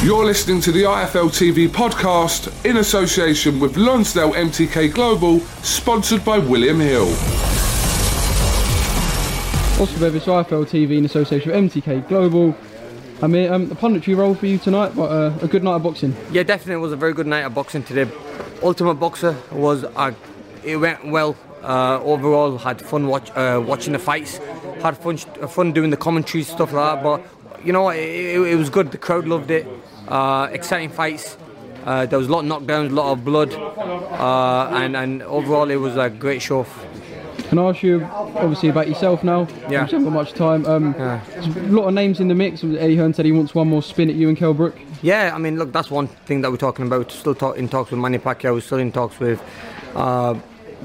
You're listening to the IFL TV podcast in association with Lonsdale MTK Global, sponsored by William Hill. Oscar Bevis, IFL TV in association with MTK Global. I mean, um, a punditry role for you tonight, but uh, a good night of boxing. Yeah, definitely was a very good night of boxing today. Ultimate Boxer was uh, it went well uh, overall. Had fun watch, uh, watching the fights. Had fun fun doing the commentary stuff like that. But you know, it, it, was good. The crowd loved it. Uh, exciting fights. Uh, there was a lot of knockdowns, a lot of blood, uh, and and overall it was a great show. Can I ask you, obviously, about yourself now? Yeah. You haven't got much time. Um, Yeah. a lot of names in the mix. Eddie Hearn said he wants one more spin at you and Kell Brook. Yeah, I mean, look, that's one thing that we're talking about. Still talk, in talks with Manny Pacquiao. We're Still in talks with uh,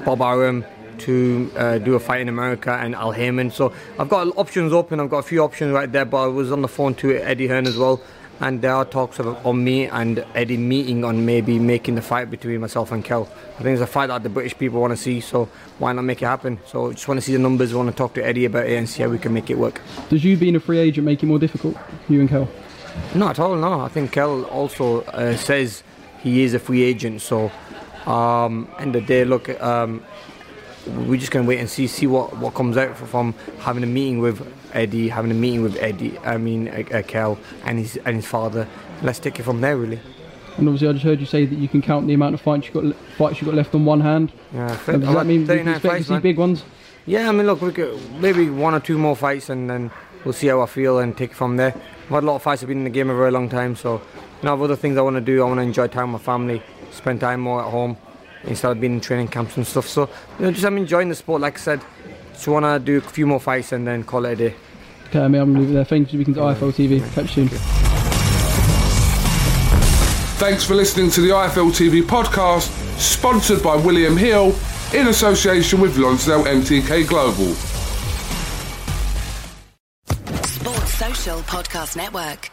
Bob Arum to uh, do a fight in America and Al Haymon. So I've got options open. I've got a few options right there. But I was on the phone to Eddie Hearn as well, and there are talks of, on me and Eddie meeting on maybe making the fight between myself and Kell. I think it's a fight that the British people want to see. So why not make it happen? So just want to see the numbers. Want to talk to Eddie about it and see how we can make it work. Does you being a free agent make it more difficult, you and Kell? Not at all. No, I think Kell also uh, says he is a free agent. So, um, end of the day, look, um, we're just gonna wait and see see what, what comes out from having a meeting with Eddie, having a meeting with Eddie. I mean, uh, Kell and his and his father. Let's take it from there, really. And obviously, I just heard you say that you can count the amount of fights you got fights you got left on one hand. Yeah, Um, does that mean we can 39 expect to see man. big ones? Yeah, I mean, look, we could, maybe one or two more fights, and then we'll see how I feel and take it from there. I've had a lot of fights. I've been in the game a very long time, so you know, I have other things I want to do. I want to enjoy time with my family, spend time more at home instead of being in training camps and stuff. So, you know, just I'm enjoying the sport. Like I said, just want to do a few more fights and then call it a day. Okay, I mean, I'm going to leave it there. Thank you for speaking to IFL TV. Catch you soon. Thanks for listening to the IFL TV podcast, sponsored by William Hill in association with Lonsdale MTK Global. Sports Social Podcast Network.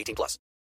18 plus.